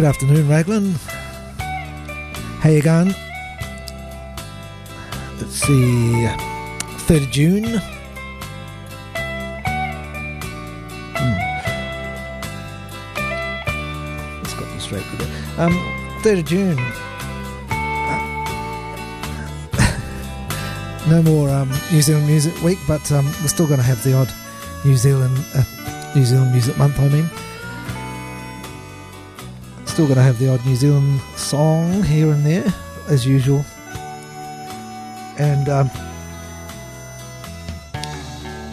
Good afternoon, Raglan. How you going? Let's see, 3rd of June. Hmm. Let's got this straight with it. Um, 3rd of June. no more um, New Zealand Music Week, but um, we're still going to have the odd New Zealand uh, New Zealand Music Month. I mean, still going to have the odd New Zealand song here and there, as usual. And um,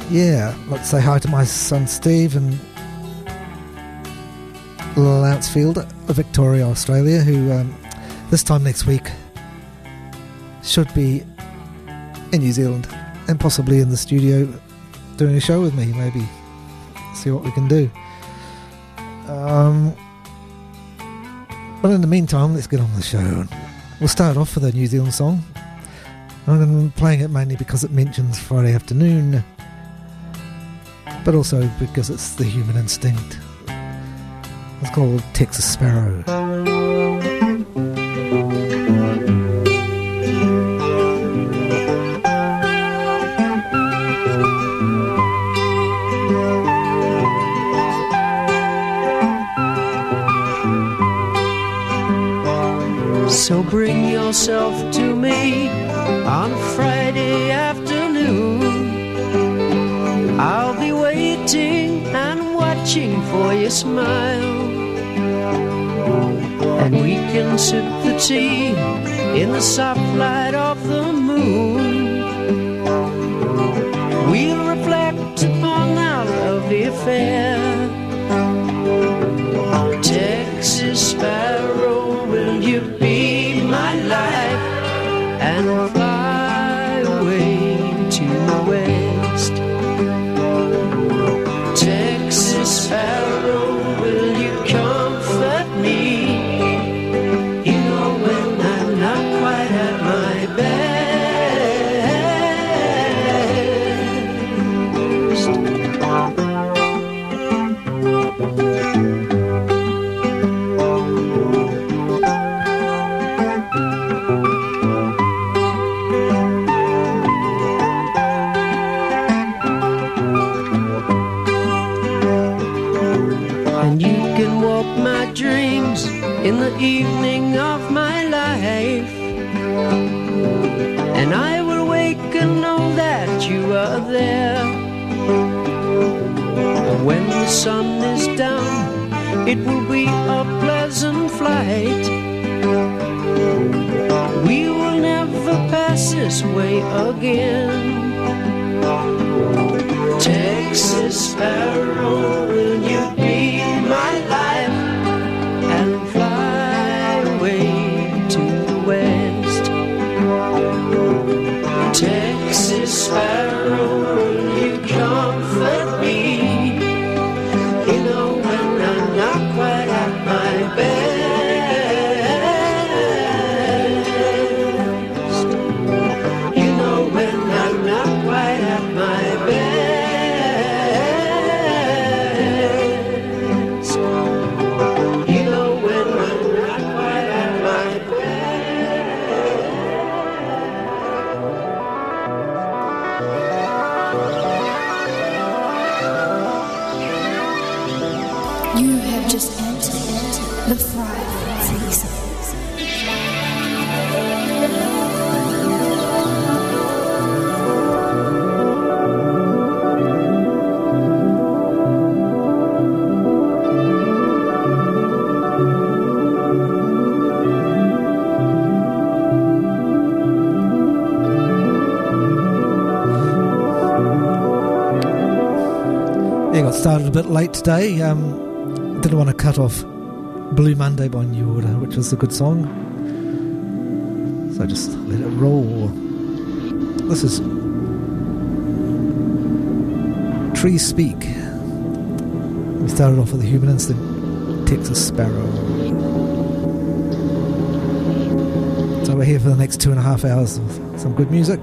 yeah, let's say hi to my son Steve and Lancefield, Victoria, Australia, who um, this time next week should be in New Zealand and possibly in the studio doing a show with me, maybe. See what we can do. Um, but in the meantime, let's get on with the show. We'll start off with a New Zealand song. I'm playing it mainly because it mentions Friday afternoon, but also because it's the human instinct. It's called Texas Sparrow. Yourself to me on Friday afternoon. I'll be waiting and watching for your smile. And we can sip the tea in the soft light of the moon. We'll reflect upon our lovely affair. Texas sparrow, evening of my life. And I will wake and know that you are there. When the sun is down, it will be a pleasant flight. We will never pass this way again. Texas sparrow, will you late today. Um, didn't want to cut off Blue Monday by New Order, which was a good song. So just let it roll. This is Trees Speak. We started off with the Human Instinct, Texas Sparrow. So we're here for the next two and a half hours of some good music.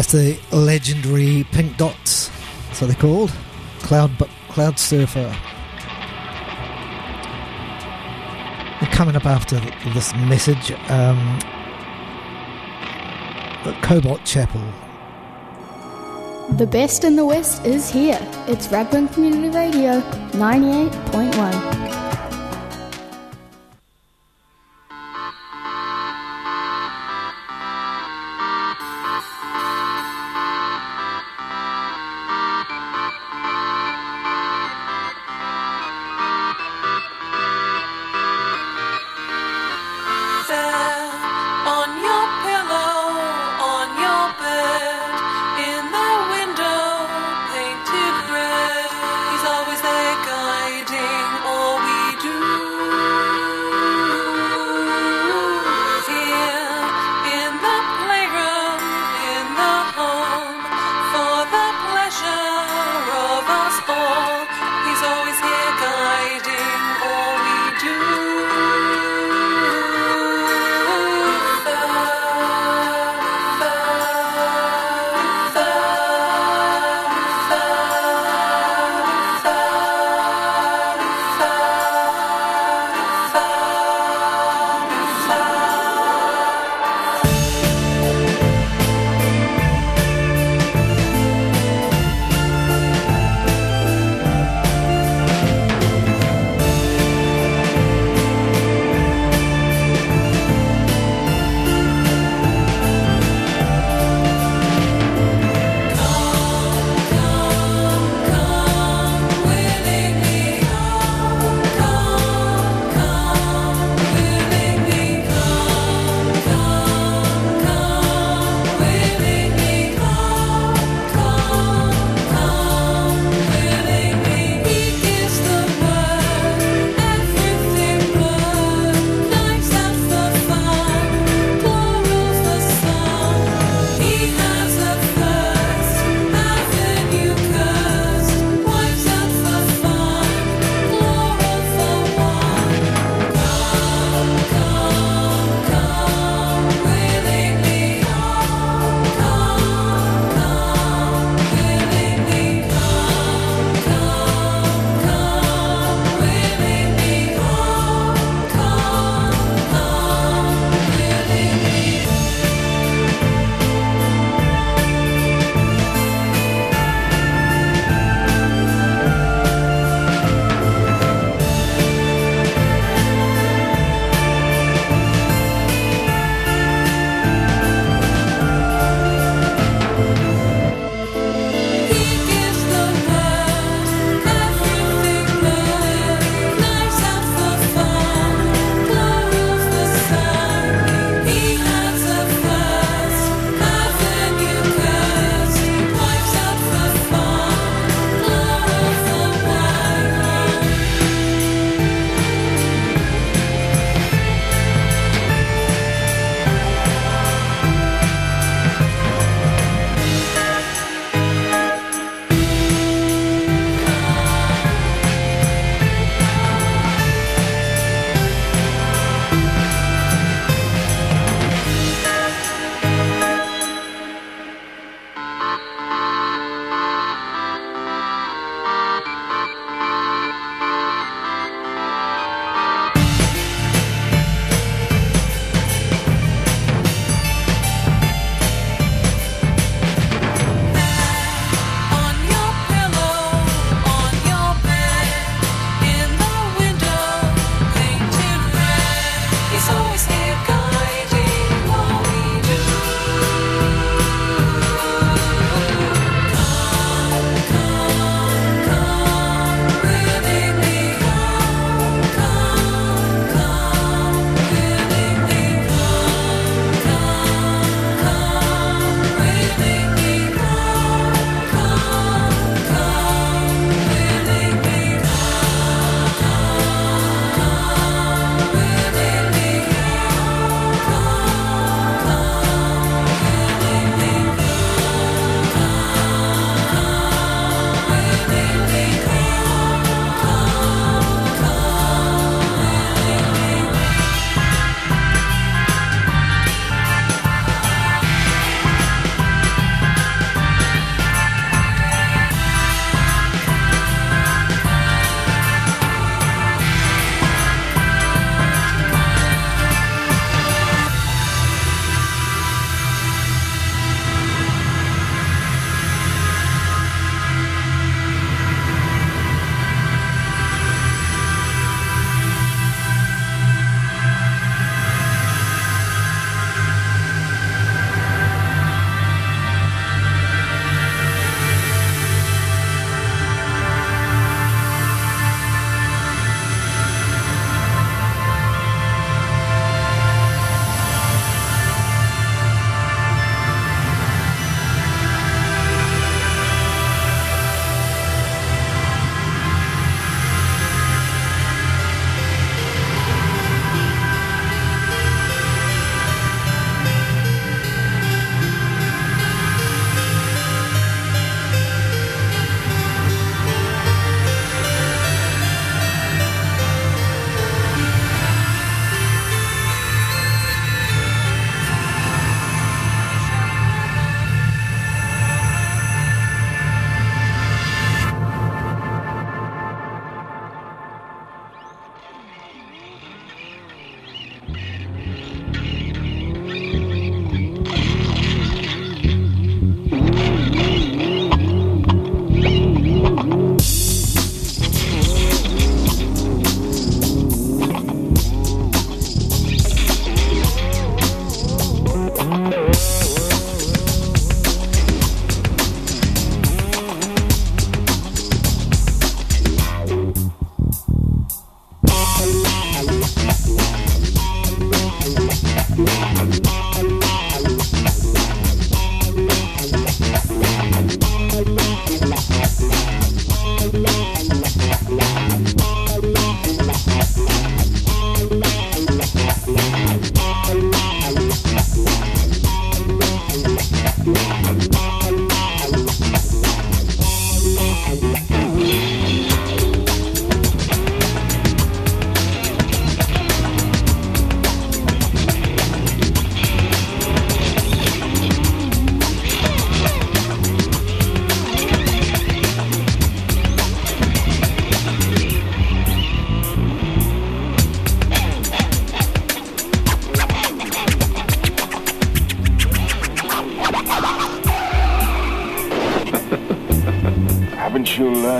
That's the legendary Pink Dots. What they're called. Cloud, Cloud Surfer. And coming up after this message, um, Cobalt Chapel. The best in the West is here. It's Raglan Community Radio 98.1.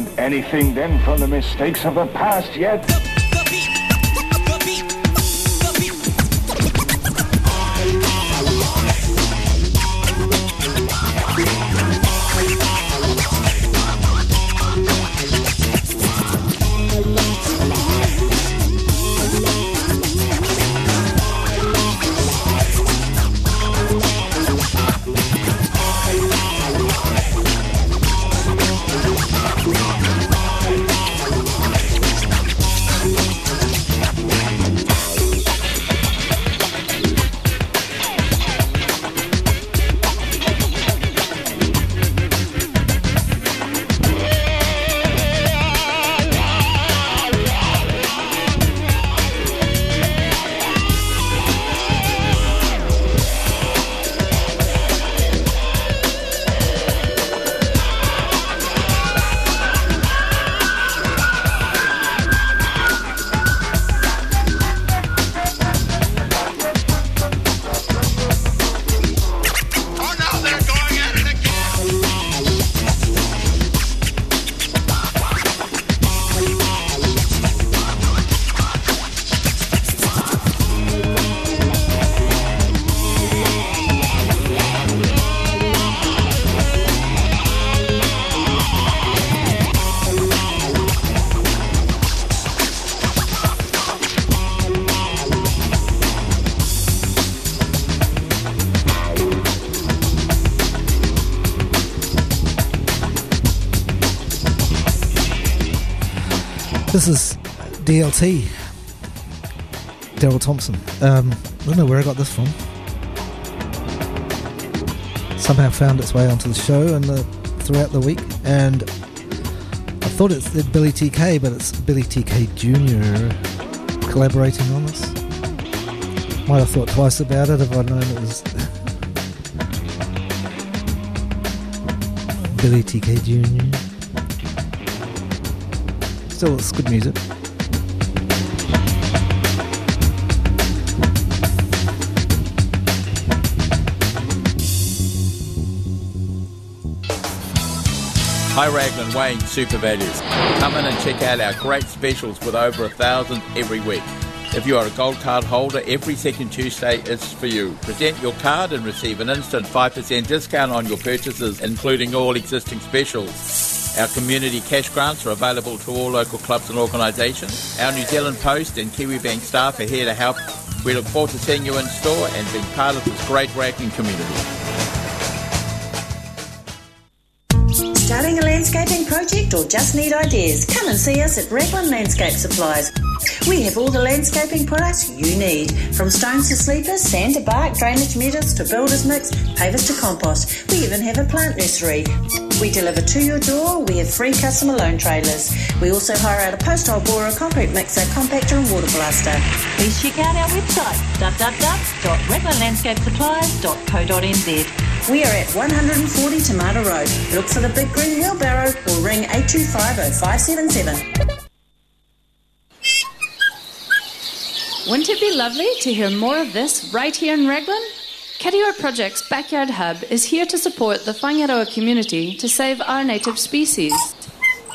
learned anything then from the mistakes of the past yet? DLT. Darryl Thomson. Um, I don't know where I got this from. Somehow found its way onto the show and uh, throughout the week, and I thought it's it's Billy TK, but it's Billy TK Jr. collaborating on this. Might have thought twice about it if I'd known it was Billy TK Jr. Still, it's good music. Hi Raglan Wayne Super Values. Come in and check out our great specials with over a thousand every week. If you are a gold card holder, every second Tuesday is for you. Present your card and receive an instant 5% discount on your purchases, including all existing specials. Our community cash grants are available to all local clubs and organisations. Our New Zealand Post and Kiwi Bank staff are here to help. We look forward to seeing you in store and being part of this great Raglan community. Landscaping project or just need ideas? Come and see us at Raglan Landscape Supplies. We have all the landscaping products you need, from stones to sleepers, sand to bark, drainage measures to builder's mix, pavers to compost. We even have a plant nursery. We deliver to your door. We have free customer loan trailers. We also hire out a post hole borer, concrete mixer, compactor and water blaster. Please check out our website www.raglanlandscapesupplies.co.nz. We are at 140 Te Mata Road. Look for the big green wheelbarrow or ring 825 0577. Wouldn't it be lovely to hear more of this right here in Raglan? Karioi Project's Backyard Hub is here to support the Whaingaroa community to save our native species.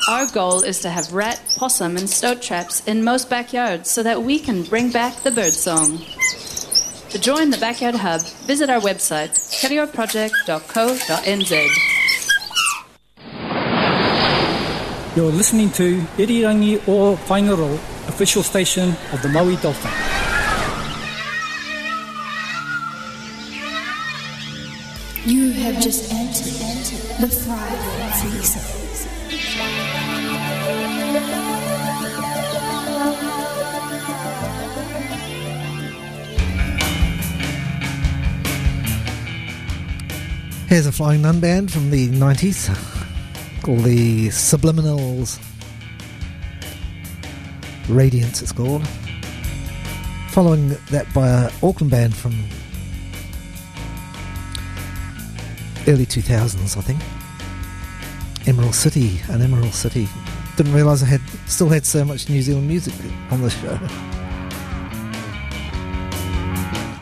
Our goal is to have rat, possum, and stoat traps in most backyards so that we can bring back the birdsong. To join the Backyard Hub, visit our website, karioiproject.co.nz. You're listening to Irirangi o Whaingaroa, official station of the Maui Dolphin. You have just entered the Friday Here's a Flying Nun band from the 90s called the Subliminals. Radiance, it's called. Following that by an Auckland band from early 2000s, I think. Emerald City, an Emerald City. Didn't realise I had still had so much New Zealand music on the show.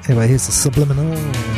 Anyway, here's the Subliminals.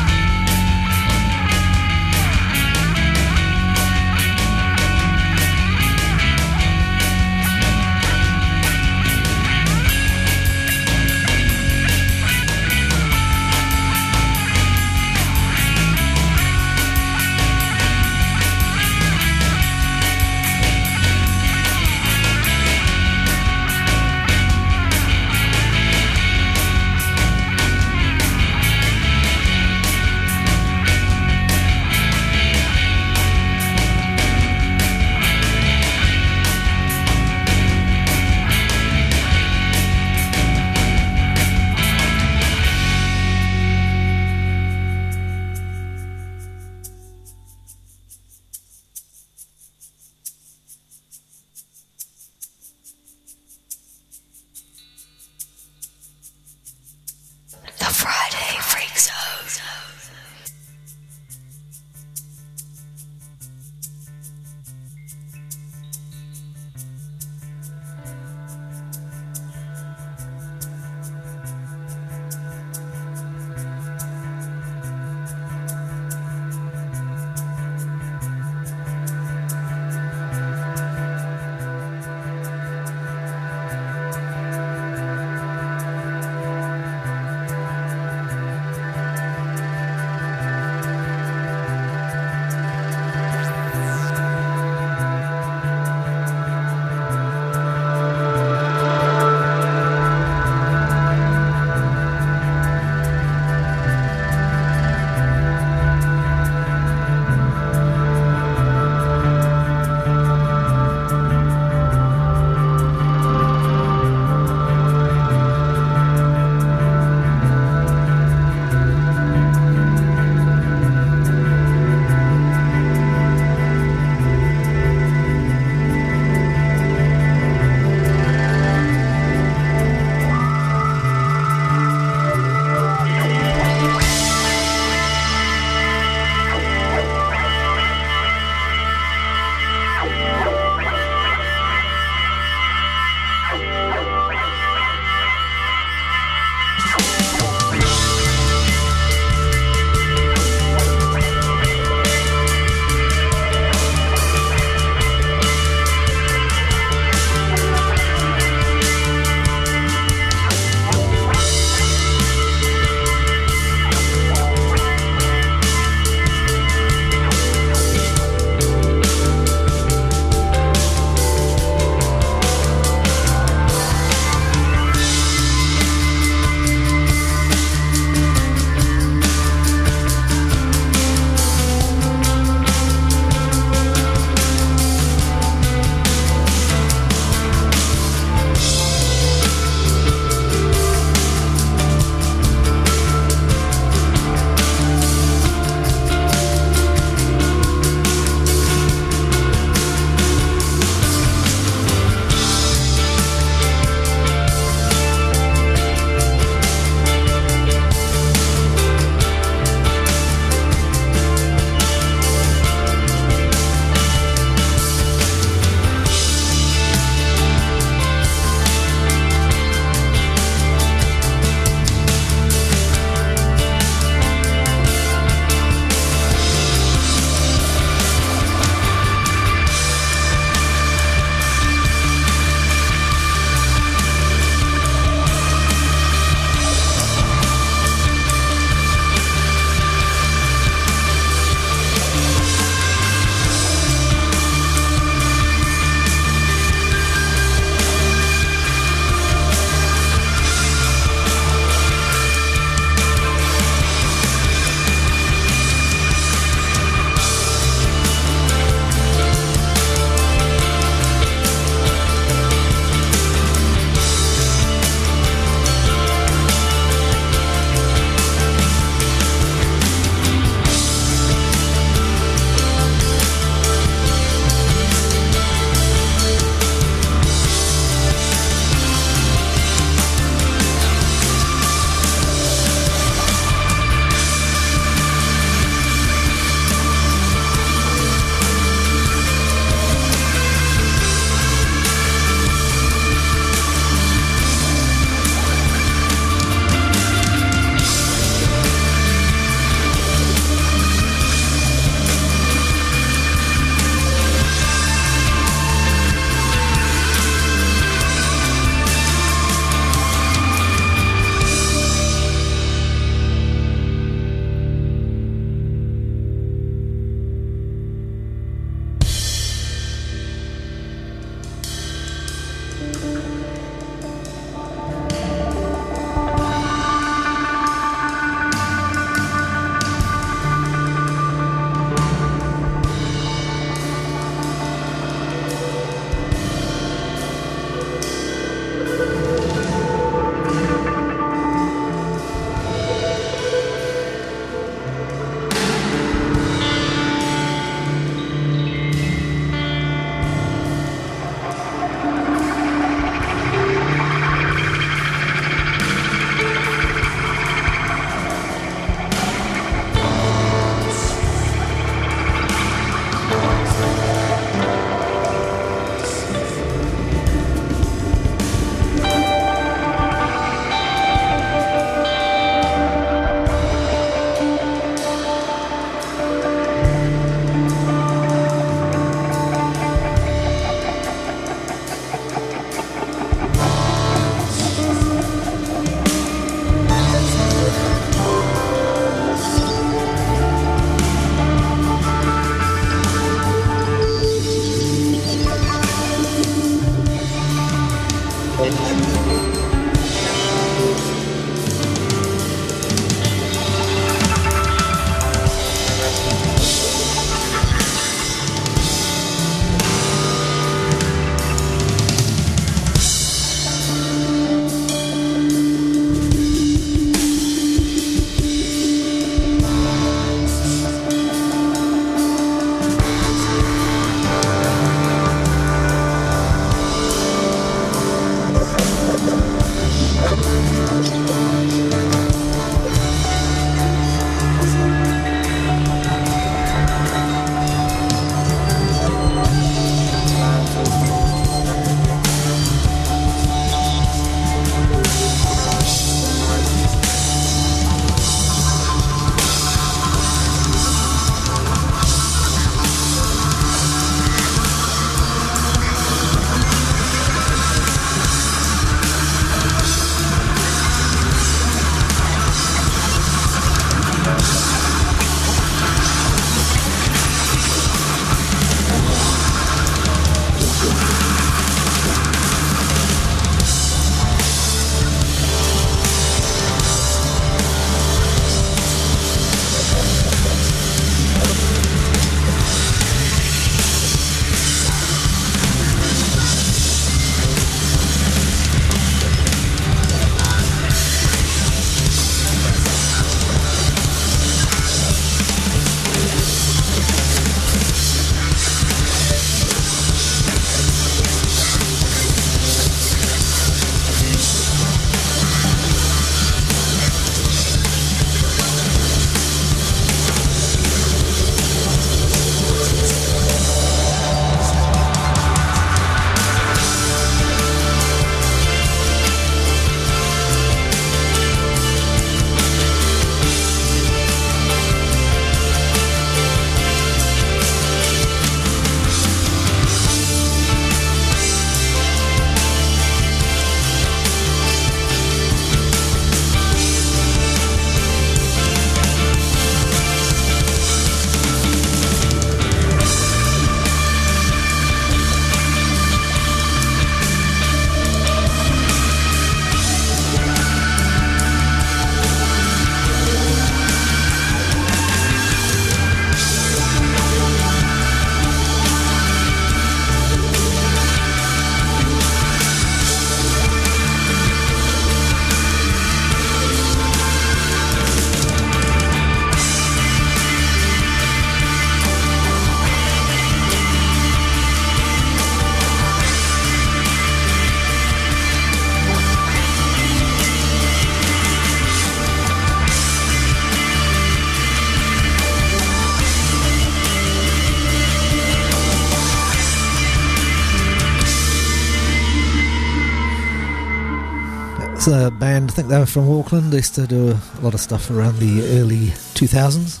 Think they were from Auckland. They used to do a lot of stuff around the early 2000s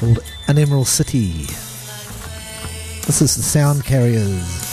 called An Emerald City. This is the Sound Carriers.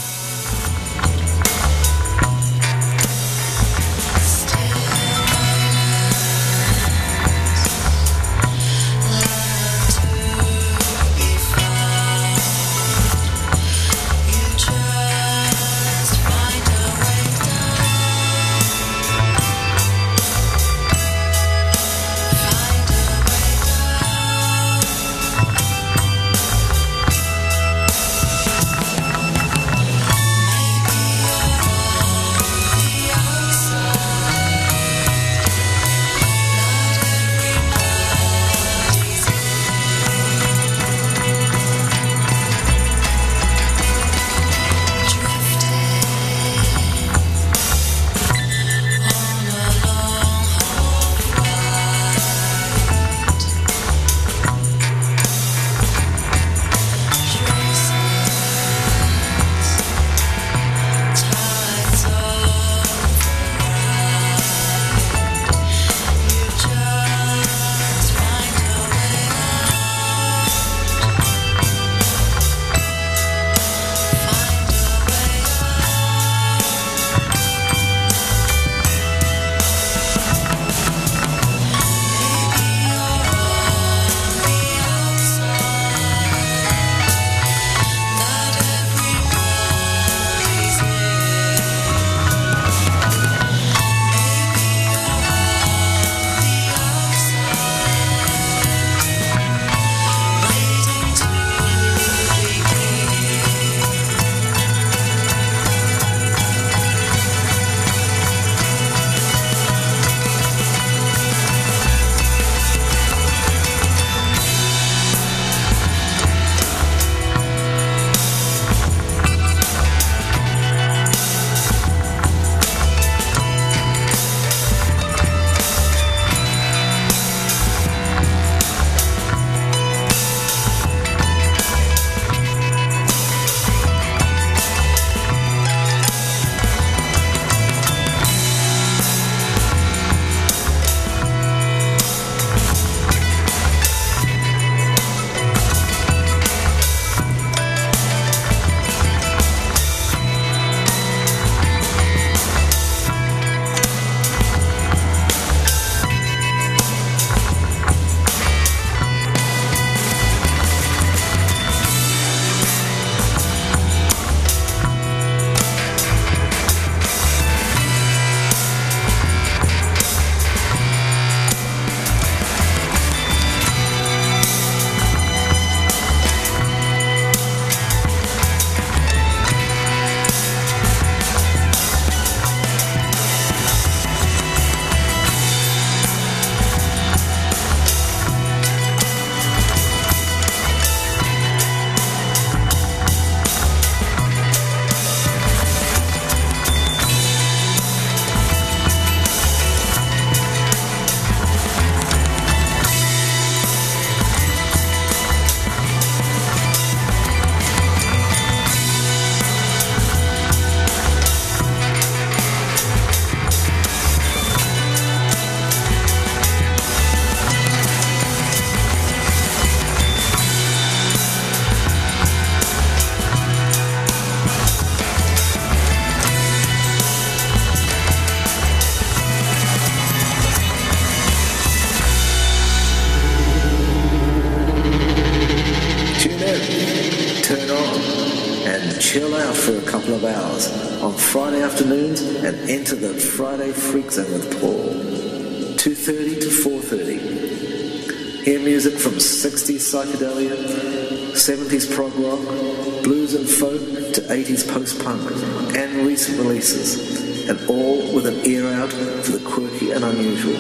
And recent releases, and all with an ear out for the quirky and unusual.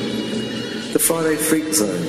The Friday Freak Zone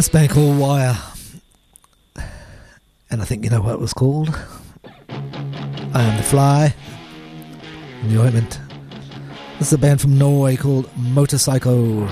This band called Wire. And I think you know what it was called. I Am the Fly. The Ointment. This is a band from Norway called Motorpsycho.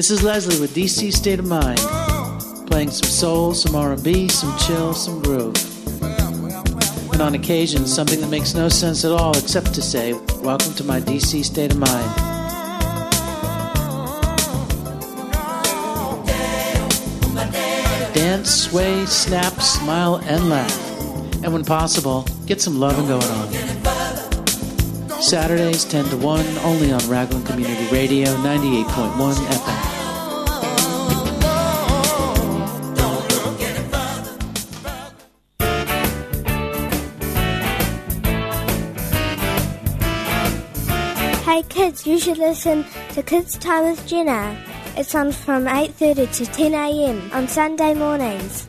This is Leslie with DC State of Mind, playing some soul, some R&B, some chill, some groove. And on occasion, something that makes no sense at all except to say, welcome to my DC State of Mind. Dance, sway, snap, smile, and laugh. And when possible, get some loving going on. Saturdays 10 to 1, only on Raglan Community Radio 98.1 FM. You should listen to Kids Time with Jenna. It's on from 8.30 to 10am on Sunday mornings.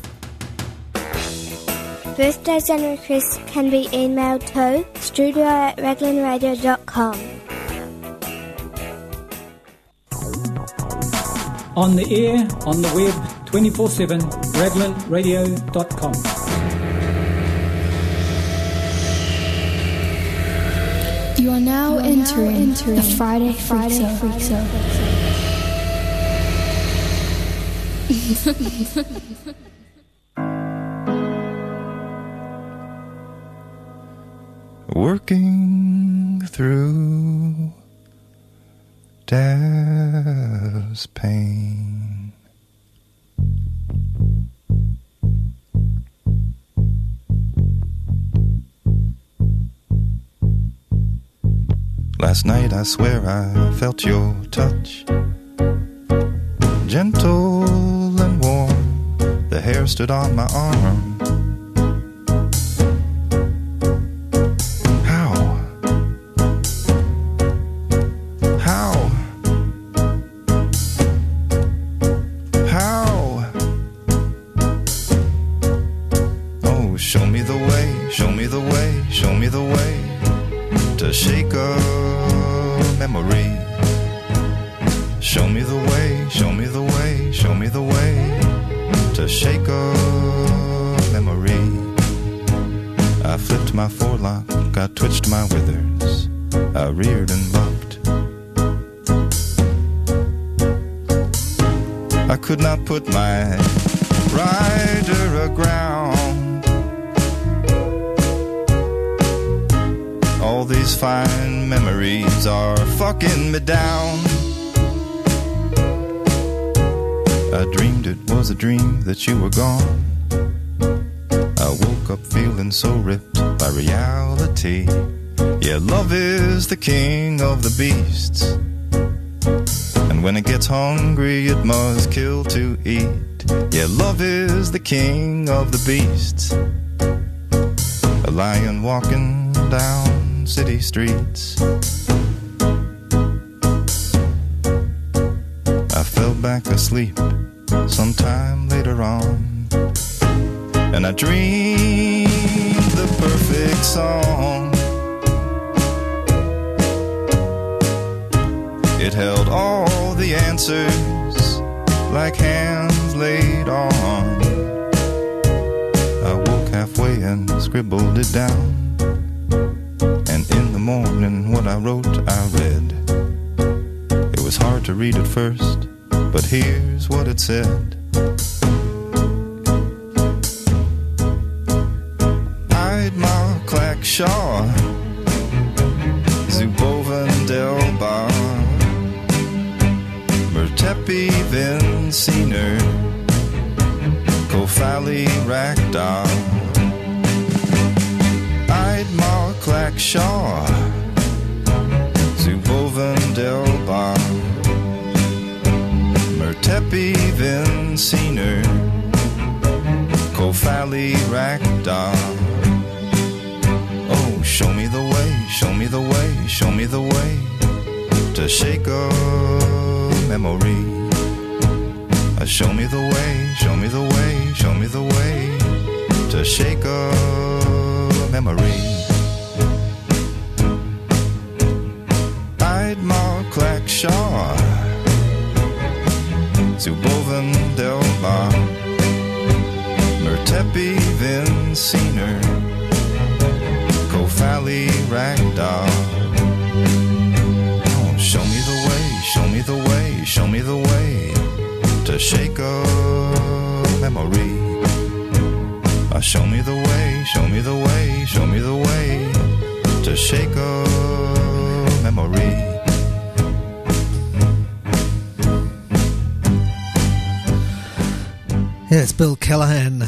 Birthdays and requests can be emailed to studio at raglanradio.com. On the air, on the web, 24 7, raglanradio.com. You are now entering, the Friday Friday Freak Show. Working through death's pain. Last night I swear I felt your touch. Gentle and warm, the hair stood on my arm. Yeah, love is the king of the beasts. And when it gets hungry, it must kill to eat. Yeah, love is the king of the beasts. A lion walking down city streets. I fell back asleep sometime later on. And I dreamed the perfect song. It held all the answers like hands laid on. I woke halfway and scribbled it down. And in the morning, what I wrote, I read. It was hard to read at first, but here's what it said. Eidmar Clackshaw, Vinciner, Kofali Rakdar, Eidmar Clackshaw, Zuboven Delbar, Mertepi Vinciner, Kofali Rakdar. Oh, show me the way, show me the way, show me the way to shake a memory. Uh, show me the way, show me the way, show me the way to shake a memory. Eidmar Clackshaw, Zuboven Delbar, shake a memory. Uh, show me the way, show me the way, show me the way to shake a memory. Yeah, it's Bill Callahan.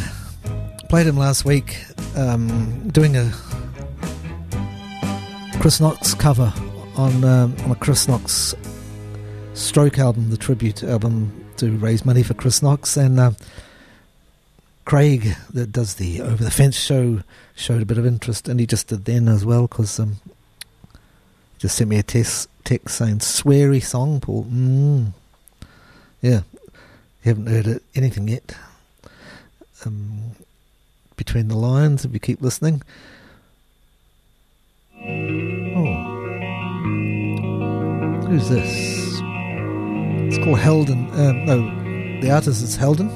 Played him last week um, doing a Chris Knox cover on um, on a Chris Knox Stroke album, the tribute album to raise money for Chris Knox, and uh, Craig that does the Over the Fence show showed a bit of interest, and he just did then as well because um, just sent me a text text saying sweary song, Paul. Mm. Yeah, haven't heard it, anything yet. Um, between the lines, if you keep listening. Oh. Who's this? It's called Helden. Um, no, the artist is Helden.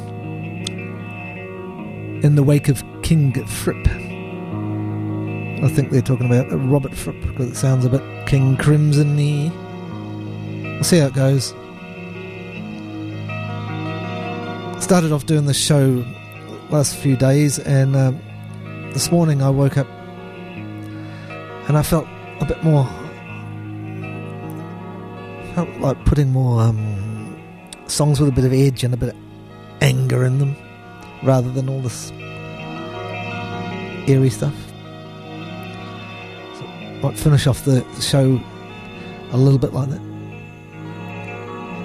In the wake of King Fripp. I think they're talking about Robert Fripp because it sounds a bit King Crimson y. We'll see how it goes. Started off doing the show last few days, and um, this morning I woke up and I felt a bit more. Felt like putting more um, songs with a bit of edge and a bit of anger in them, rather than all this eerie stuff. So might finish off the show a little bit like that.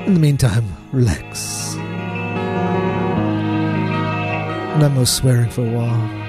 In the meantime, relax. No more swearing for a while.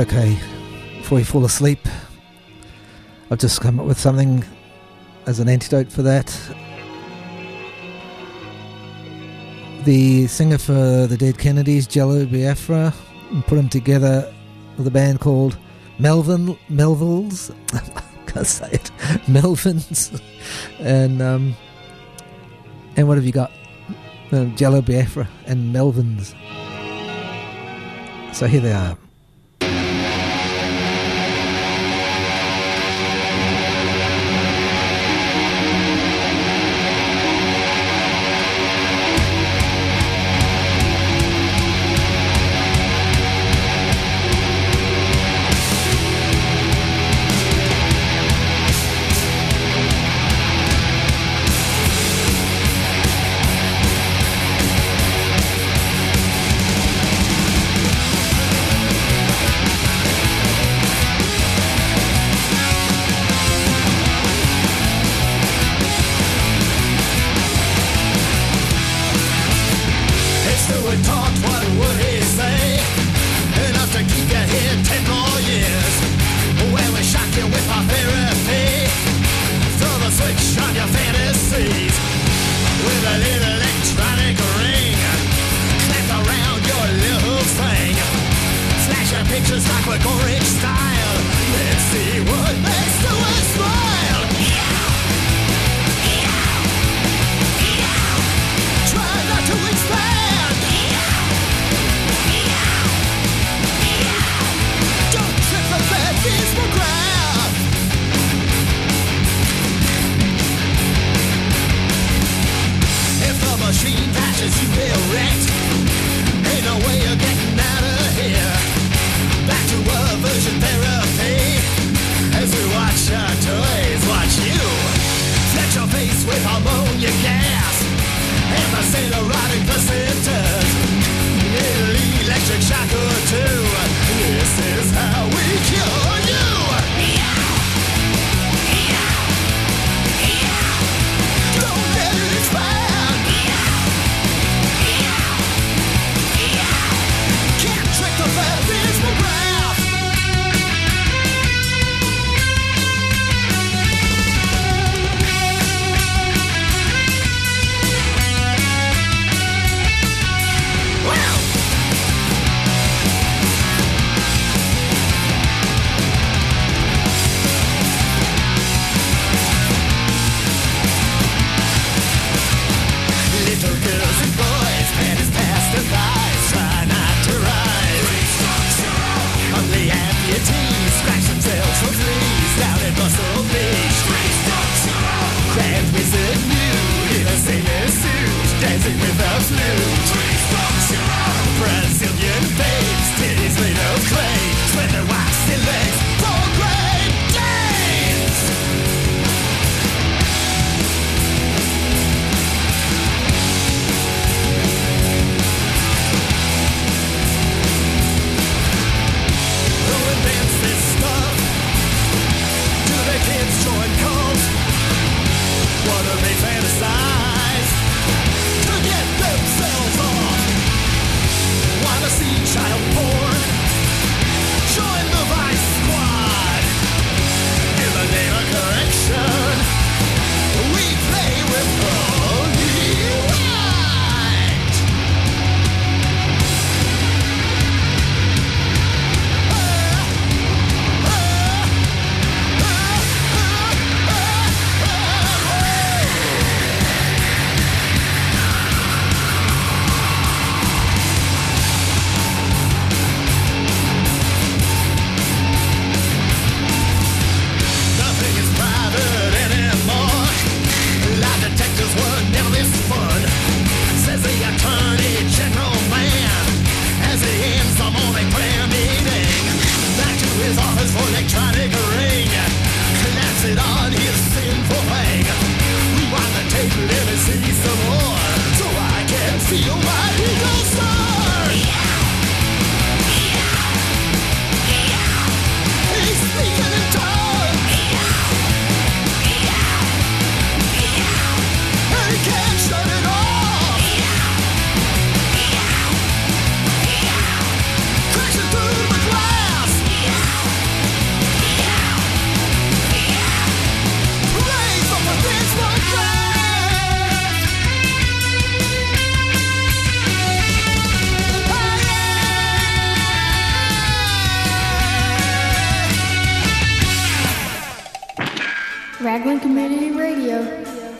Okay, before you fall asleep, I've just come up with something as an antidote for that. The singer for the Dead Kennedys, Jello Biafra, put him together with a band called Melvin Melvilles. can't say it. Melvins. And um, and what have you got? Uh, Jello Biafra and Melvins. So here they are.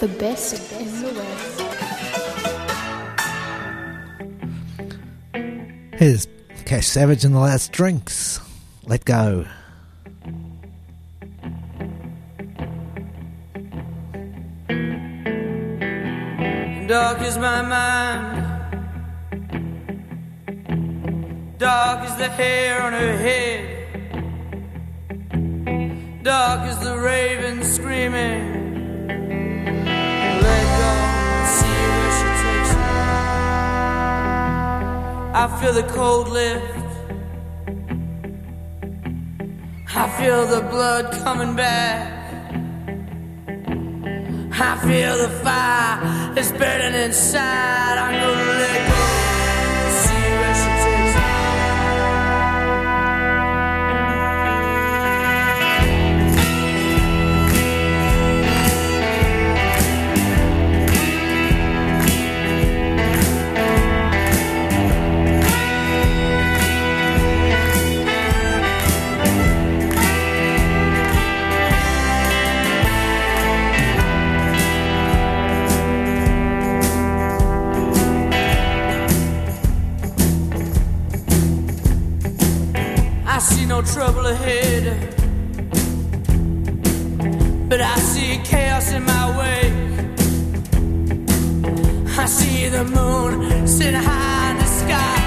The best in the West. Here's Cash Savage and the Last Drinks. Let go. Dark is my mind. Dark is the hair on her head. Dark is the raven screaming. I feel the cold lift. I feel the blood coming back. I feel the fire is burning inside. I'm gonna let go. See no trouble ahead, but I see chaos in my way. I see the moon sitting high in the sky.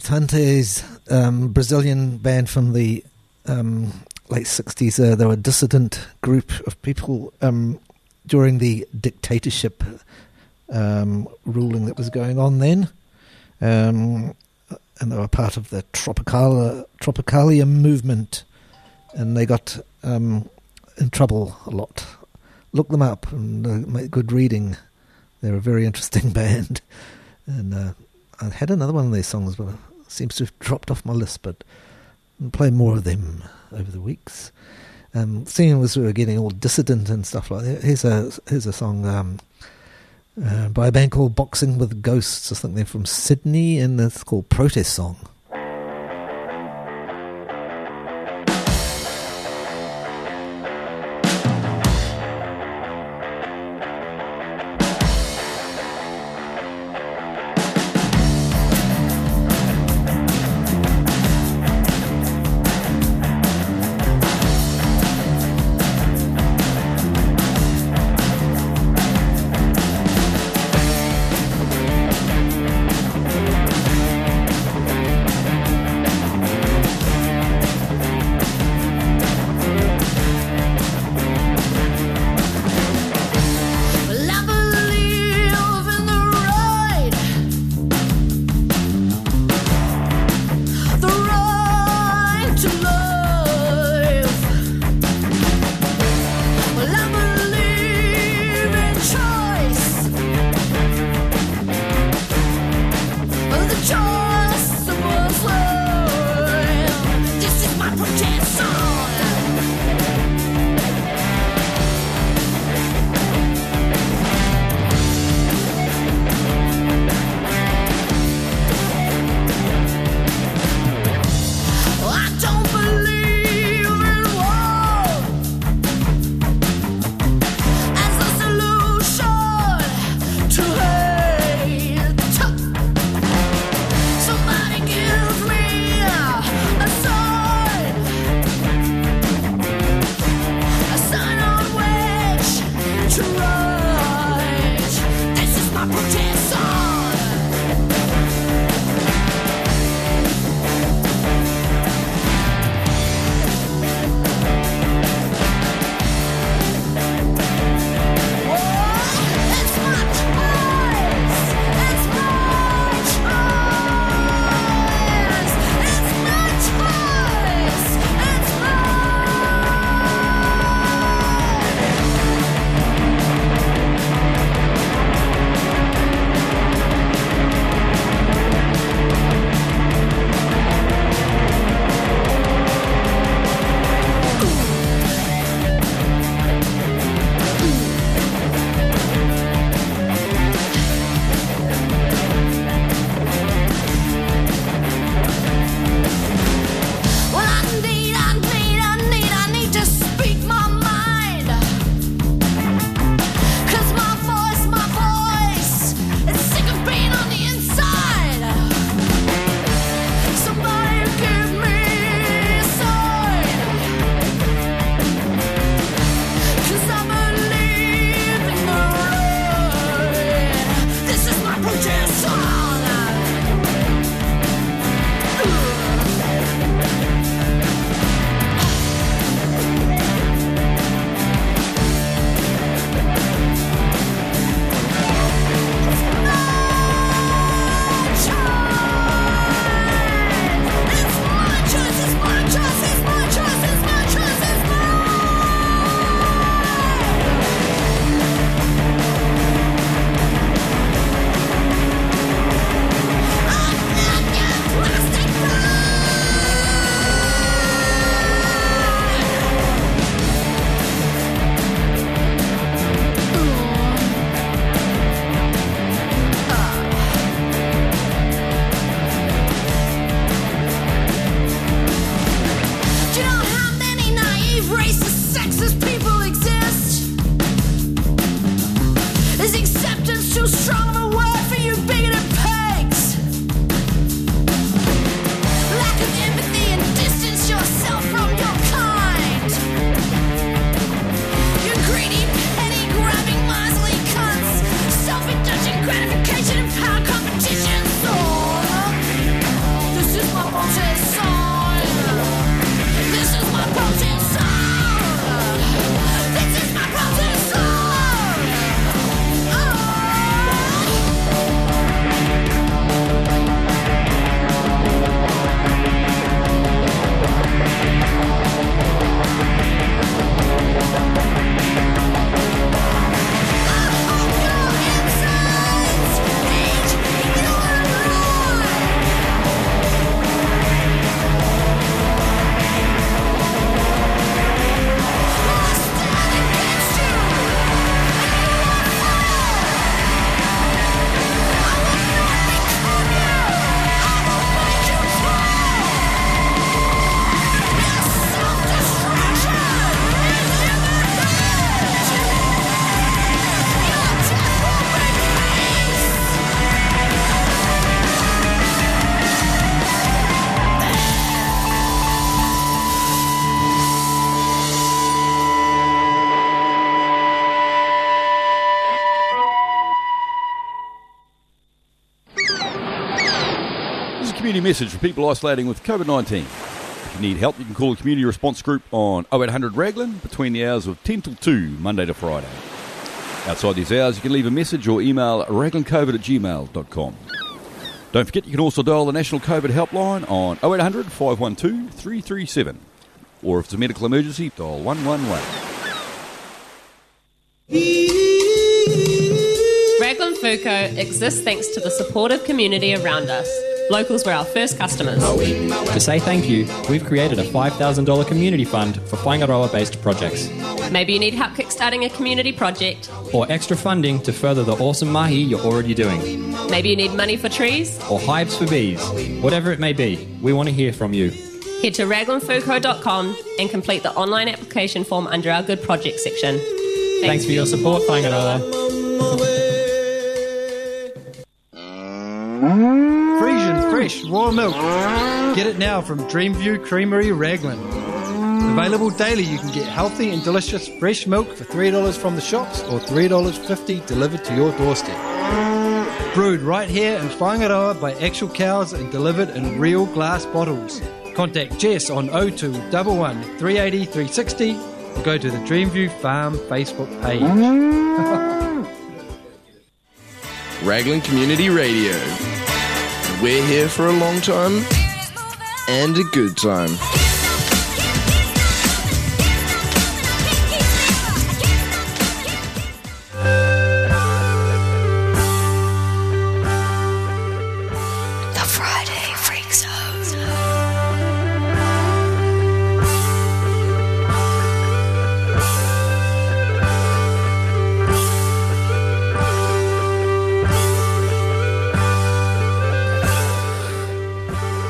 Mutantes, um, Brazilian band from the um, late 60s. Uh, they were a dissident group of people um, during the dictatorship um, ruling that was going on then. Um, and they were part of the Tropicalia, Tropicalia movement. And they got um, in trouble a lot. Look them up and uh, make good reading. They're a very interesting band. And uh, I had another one of their songs, but seems to have dropped off my list. But I'll play more of them over the weeks. Um, seeing as we were getting all dissident and stuff like that, here's a here's a song um, uh, by a band called Boxing with Ghosts. I think they're from Sydney, and it's called Protest Song. Community message for people isolating with COVID 19. If you need help, you can call the community response group on 0800 Raglan between the hours of 10 till 2, Monday to Friday. Outside these hours, you can leave a message or email raglancovid at gmail.com. Don't forget, you can also dial the National COVID Helpline on 0800 512 337. Or if it's a medical emergency, dial 111. Raglan Food Co exists thanks to the supportive community around us. Locals were our first customers. To say thank you, we've created a $5,000 community fund for Whaingaroa based projects. Maybe you need help kickstarting a community project. Or extra funding to further the awesome mahi you're already doing. Maybe you need money for trees. Or hives for bees. Whatever it may be, we want to hear from you. Head to raglanfoodco.com and complete the online application form under our Good Project section. Thanks, for your support, Whaingaroa. Mm-hmm. Fresh raw milk. Get it now from Dreamview Creamery Raglan. Available daily, you can get healthy and delicious fresh milk for $3 from the shops or $3.50 delivered to your doorstep. Brewed right here in Whaingaroa by actual cows and delivered in real glass bottles. Contact Jess on 02 11 380 360 or go to the Dreamview Farm Facebook page. Raglan Community Radio. We're here for a long time and a good time.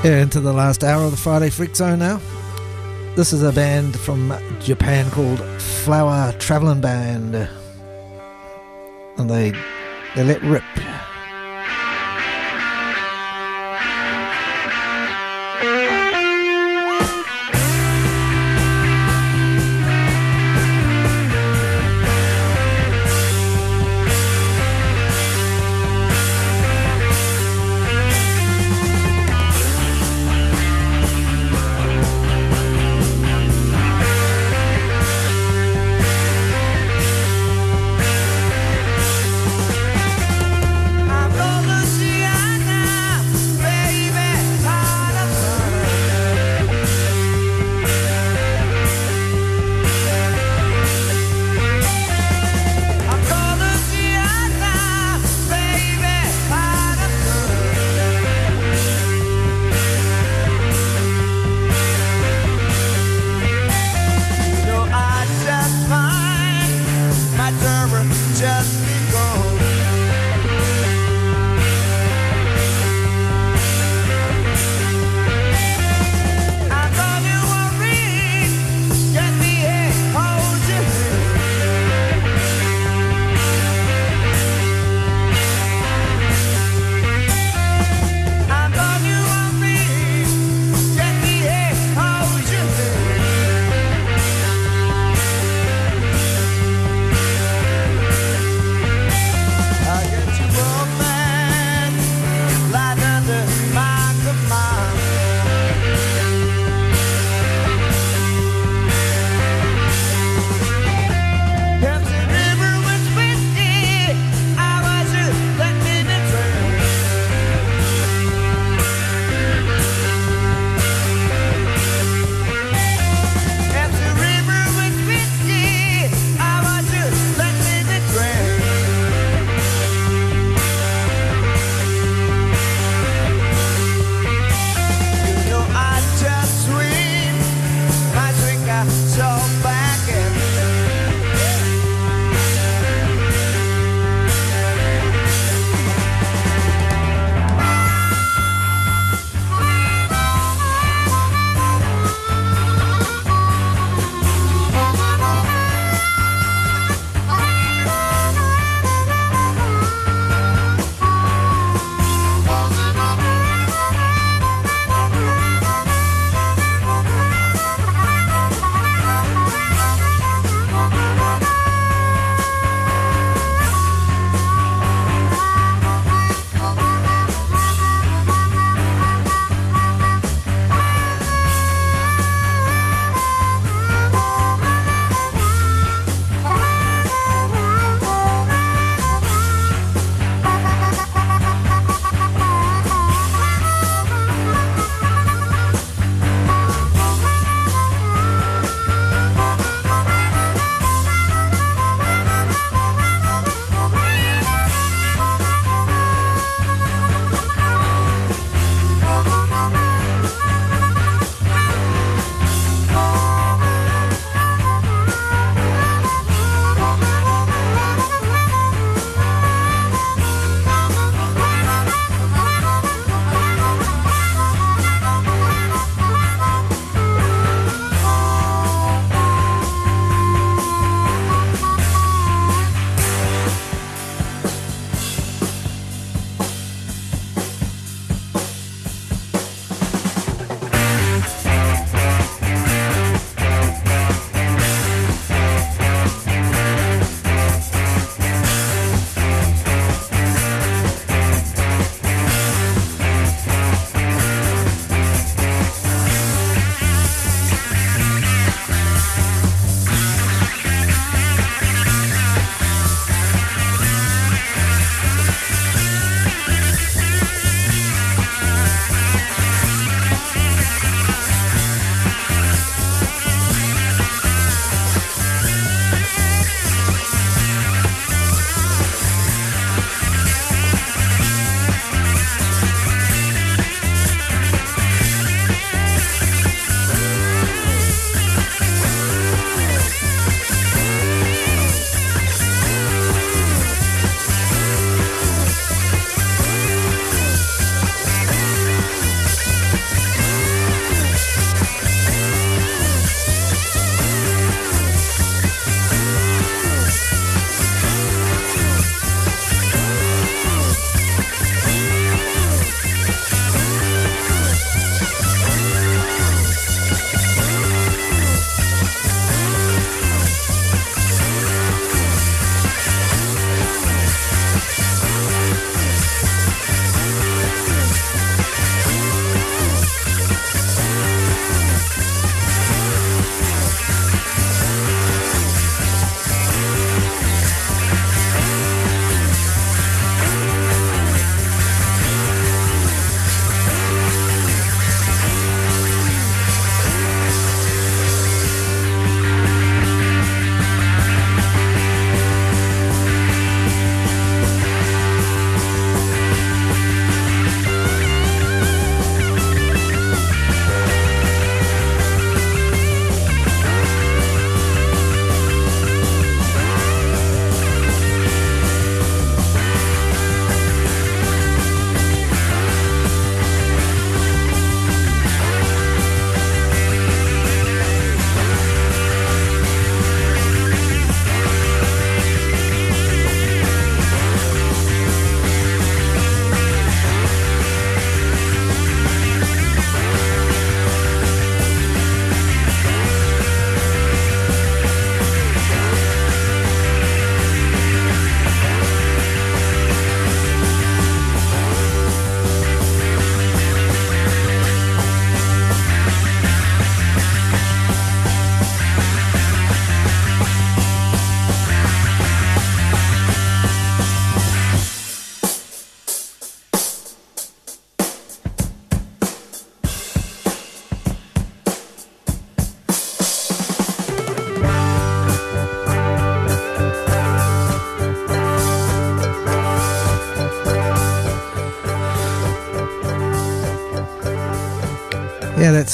Into the last hour of the Friday Freak Zone now. This is a band from Japan called Flower Traveling Band. And they they let rip.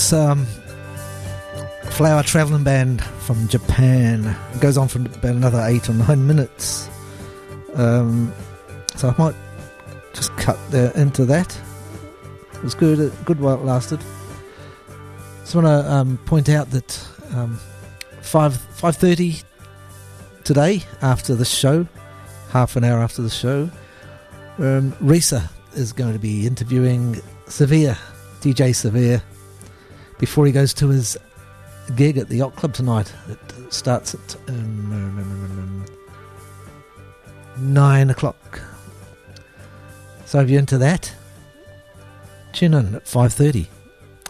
That's um, Flower Travelling Band from Japan. It goes on for about another eight or nine minutes. Um, so I might just cut the, into that. It was good, uh, good while it lasted. Just want to um, point out that um, five five thirty today after the show, half an hour after the show, um, Risa is going to be interviewing Sir-Vere, DJ Sir-Vere, before he goes to his gig at the Yacht Club tonight. It starts at um, nine o'clock. So if you're into that, tune in at five thirty.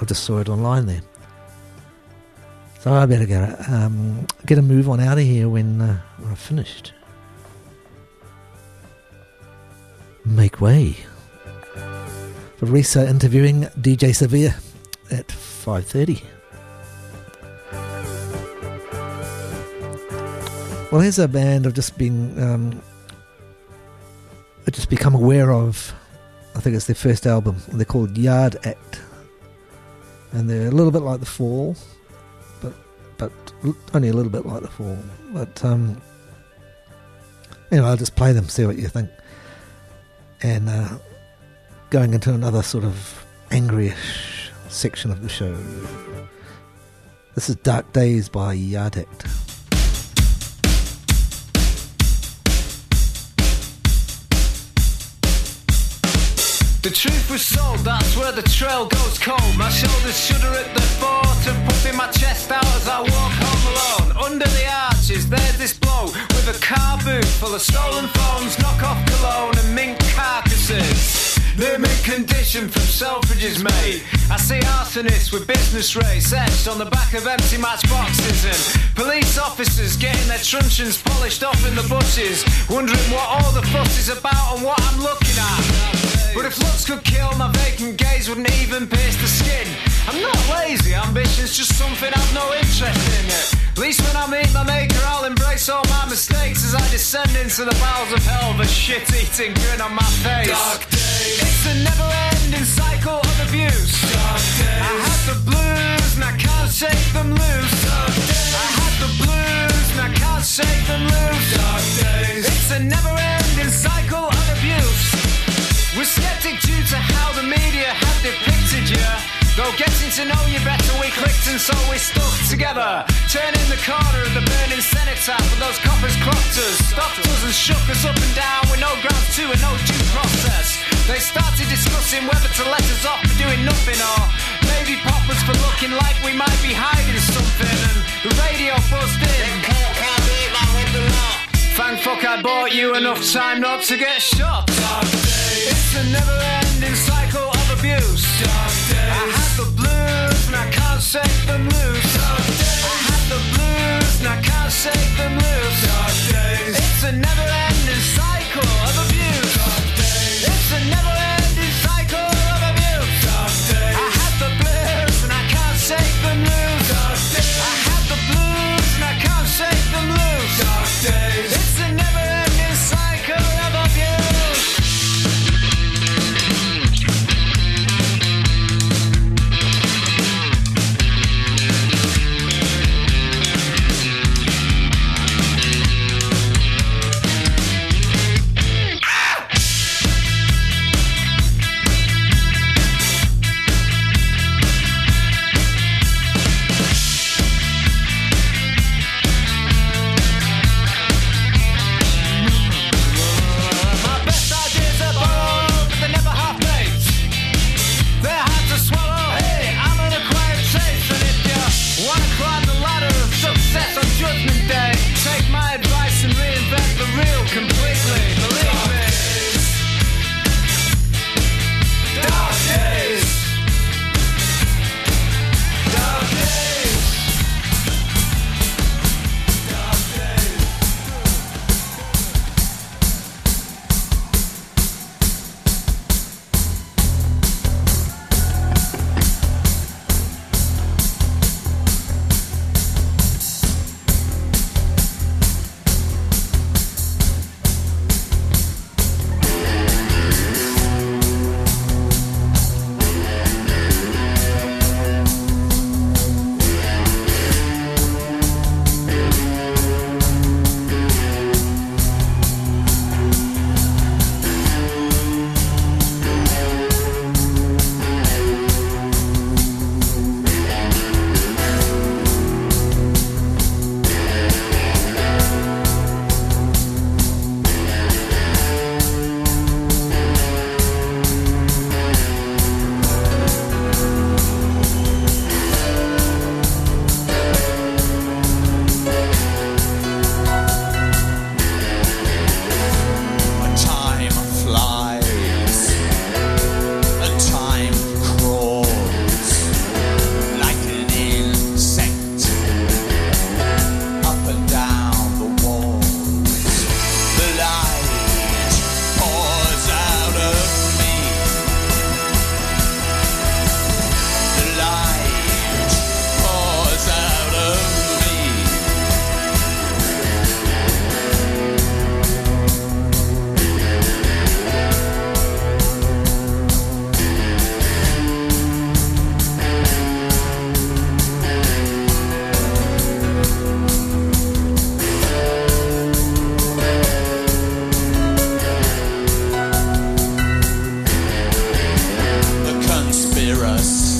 I just saw it online there. So I better go um, get a move on out of here when, uh, when I've finished. Make way for Risa interviewing DJ Sir-Vere at 5.30. Well, here's a band I've just been, um, I've just become aware of. I think it's their first album. They're called Yard Act. And they're a little bit like The Fall, but but only a little bit like The Fall. But, um, know, I'll just play them, see what you think. And uh, going into another sort of angryish section of the show. This is Dark Days by Yard Act. The truth was sold, that's where the trail goes cold. My shoulders shudder at the thought of puffing my chest out as I walk home alone. Under the arches, there's this blow with a car boot full of stolen phones, knockoff cologne, and mink carcasses. They're condition from Selfridges, mate. I see arsonists with business rates etched on the back of empty matchboxes and police officers getting their truncheons polished off in the bushes, wondering what all the fuss is about and what I'm looking at. But if looks could kill, my vacant gaze wouldn't even pierce the skin. I'm not lazy, ambition's just something I've no interest in. At least when I meet my maker, I'll embrace all my mistakes as I descend into the bowels of hell with a shit-eating grin on my face. Dark days. It's a never-ending cycle of abuse. Dark days. I had the blues and I can't shake them loose. Dark days. I had the blues and I can't shake them loose. Dark days. It's a of abuse. We're skeptic due to how the media have depicted you. Though getting to know you better, we clicked and so we stuck together. Turning the corner of the burning cenotaph, and those coppers clocked us, stopped us and shook us up and down with no grounds to and no due process. They started discussing whether to let us off for doing nothing or maybe pop us for looking like we might be hiding something. And the radio buzzed in. Thank fuck I bought you enough time not to get shot. It's a never-ending cycle of abuse. Dark days. I had the blues and I can't shake them loose. Dark days. I had the blues and I can't shake them loose. Dark days. It's a never-ending cycle of abuse. Dark days. It's a never-ending us.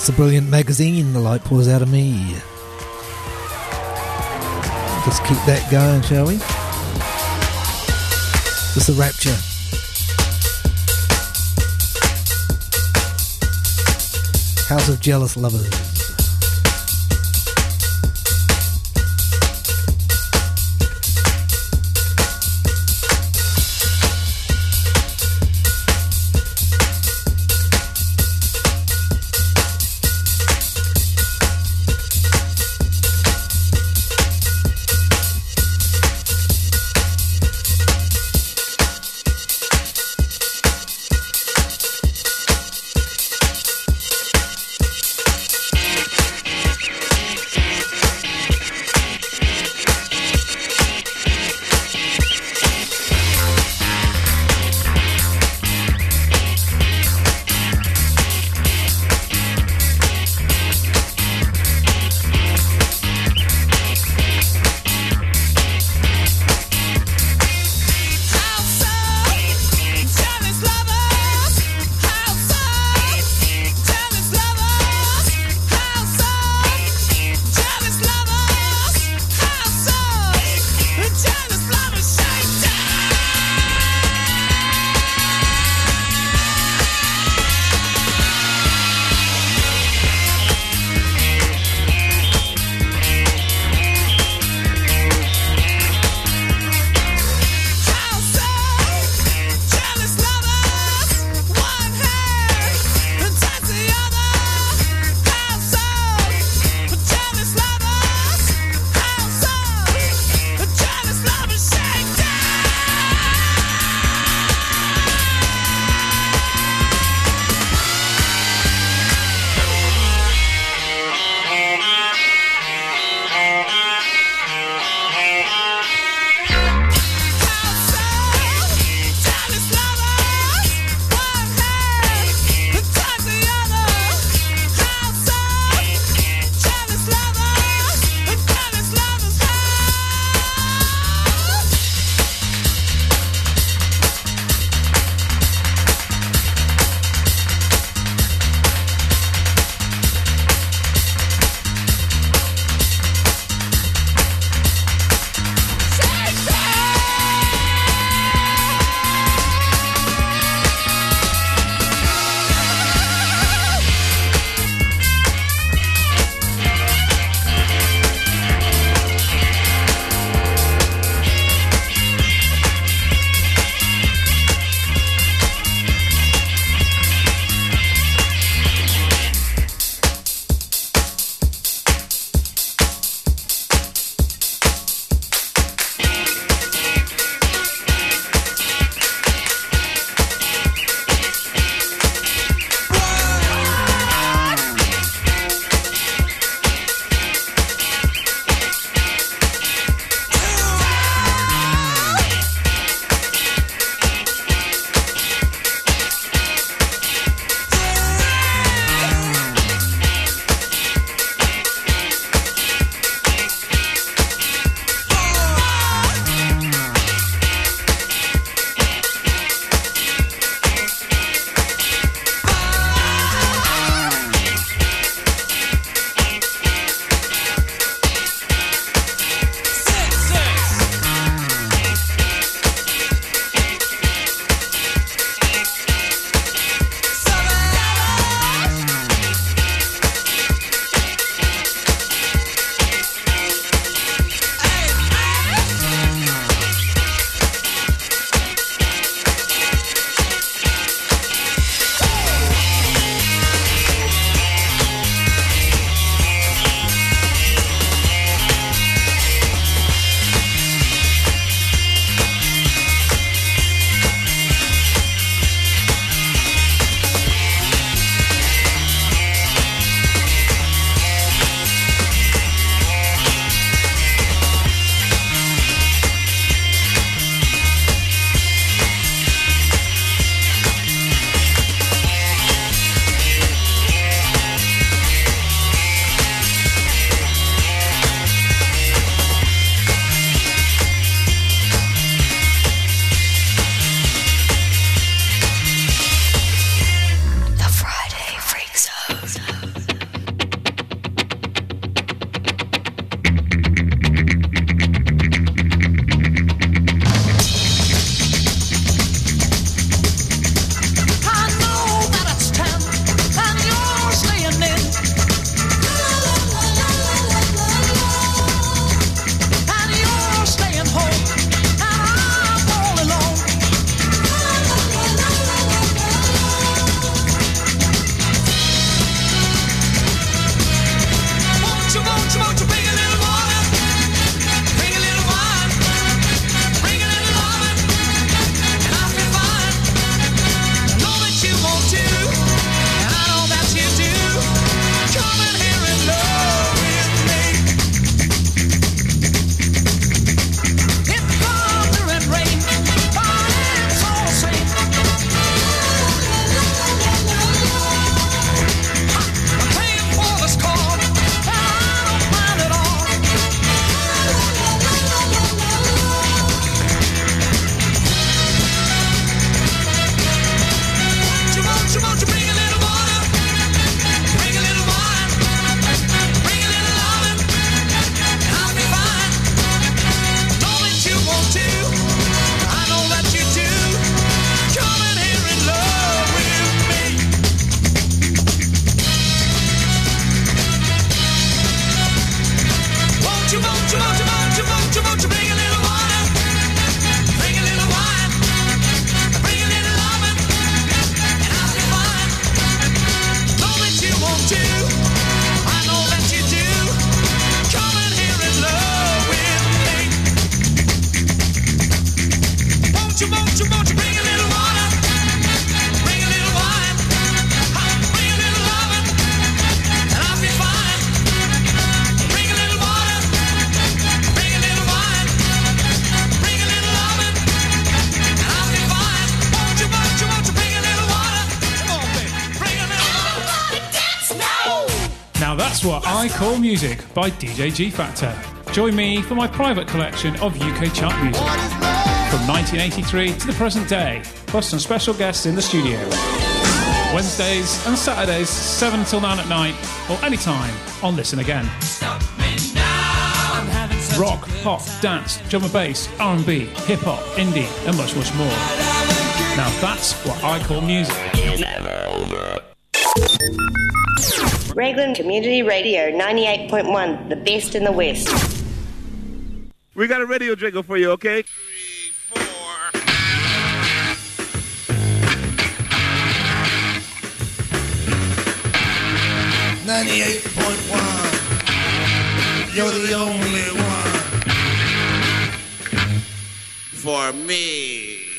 It's a brilliant magazine, The Light Pours Out of Me. Just keep that going, shall we? It's the Rapture. House of Jealous Lovers. Music by DJ G Factor. Join me for my private collection of UK chart music from 1983 to the present day, plus some special guests in the studio. Wednesdays and Saturdays, 7 till 9 at night, or anytime on Listen Again. Rock, pop, dance, drum and bass, R&B, hip hop, indie, and much, much more. Now that's what I call music. Raglan Community Radio 98.1, the best in the West. We got a radio jingle for you, okay? Ninety-eight point one. You're the only one for me.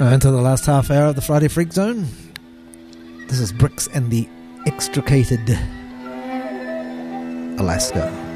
Uh, into the last half hour of the Friday Freak Zone. This is Brix and the Extricated Alaska.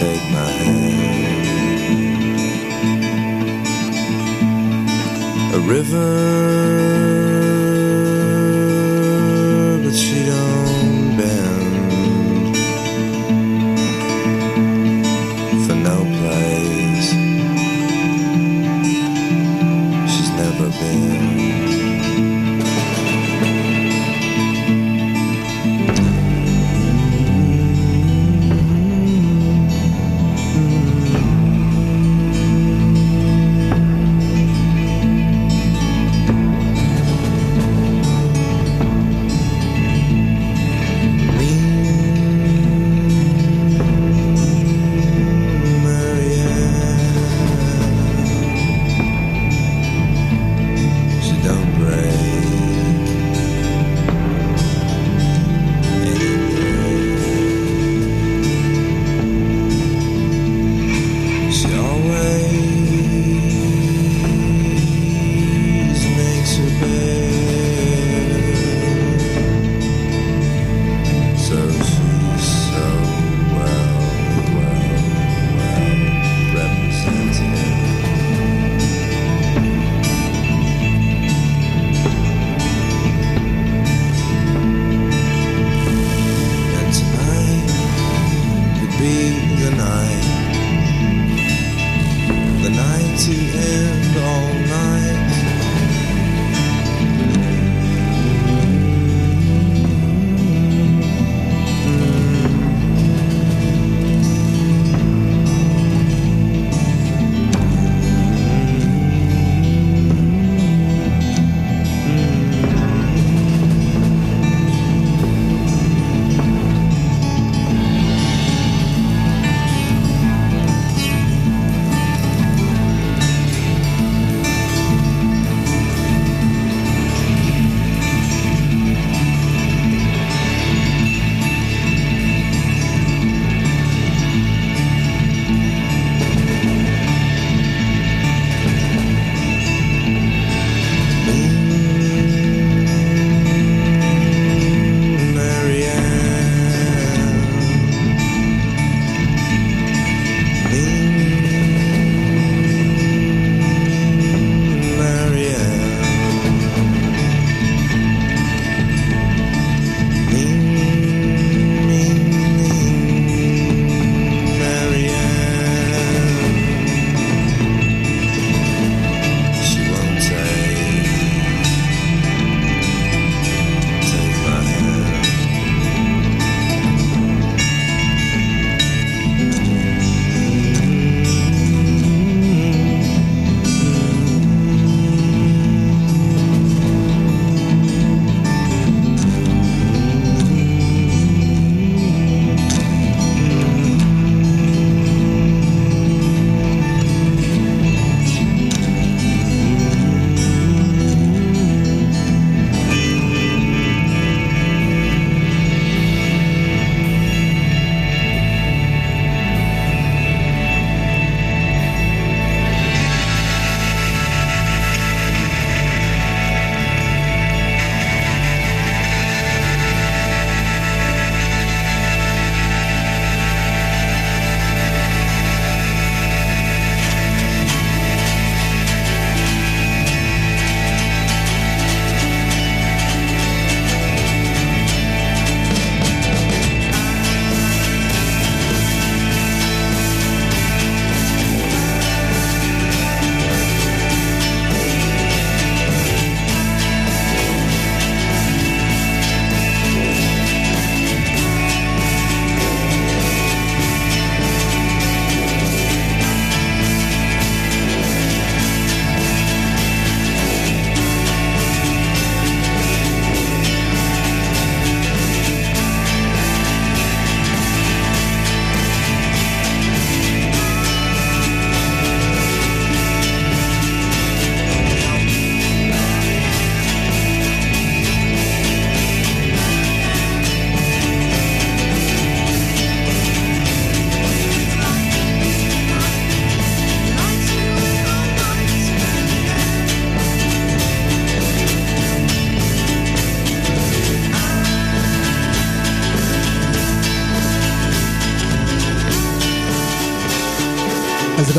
Take my hand. A river,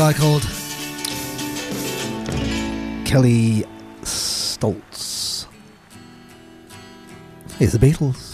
guy called Kelley Stoltz. Here's the Beatles.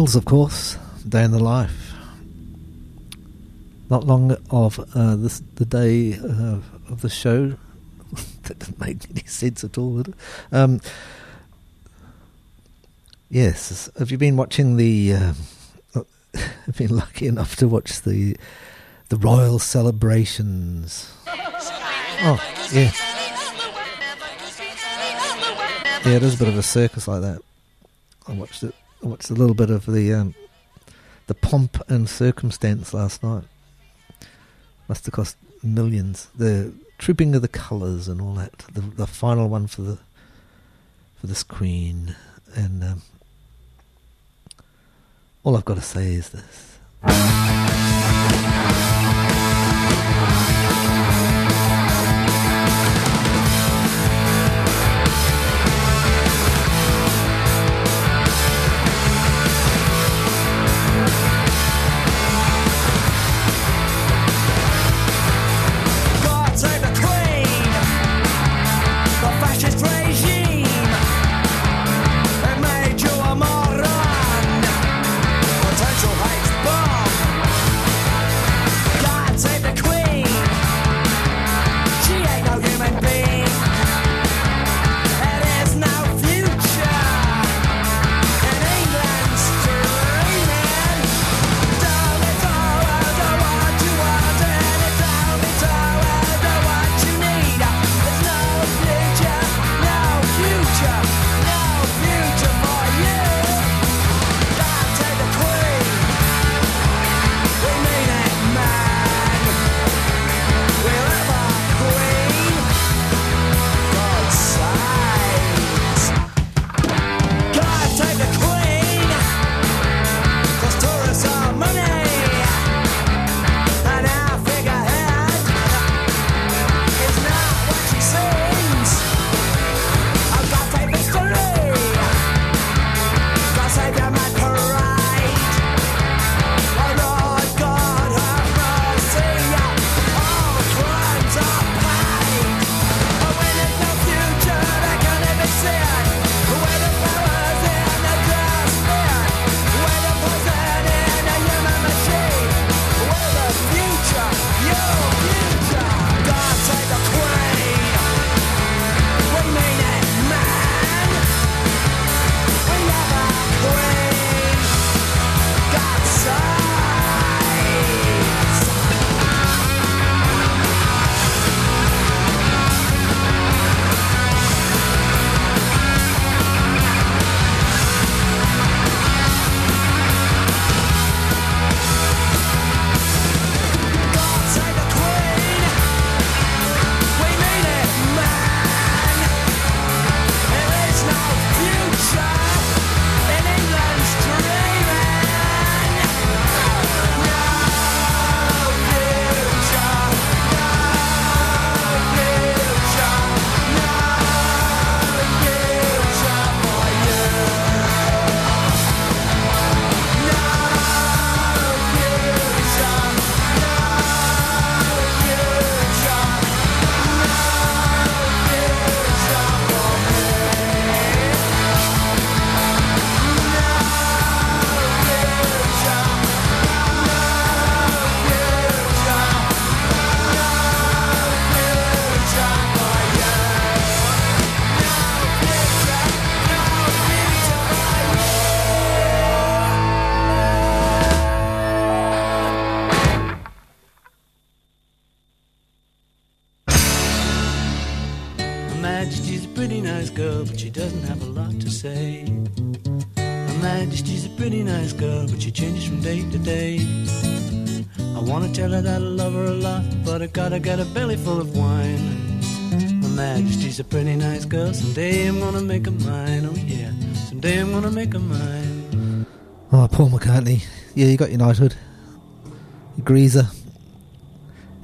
Beatles, of course, Day in the Life. Not long of uh, this, the day uh, of the show, that didn't make any sense at all. Um, yes, have you been watching the? I've been lucky enough to watch the the royal celebrations. Oh, yeah. Yeah, it is a bit of a circus like that. I watched it. I watched a little bit of the um, the pomp and circumstance last night. Must have cost millions. The trooping of the colours and all that. The the final one for the for this queen, and um, all I've got to say is this. Her that I love her a lot, but I gotta get a belly full of wine. Her Majesty's a pretty nice girl, someday I'm gonna make her mine, oh yeah. Someday I'm gonna make her mine. Oh, Paul McCartney. Yeah, you got your knighthood. Greaser.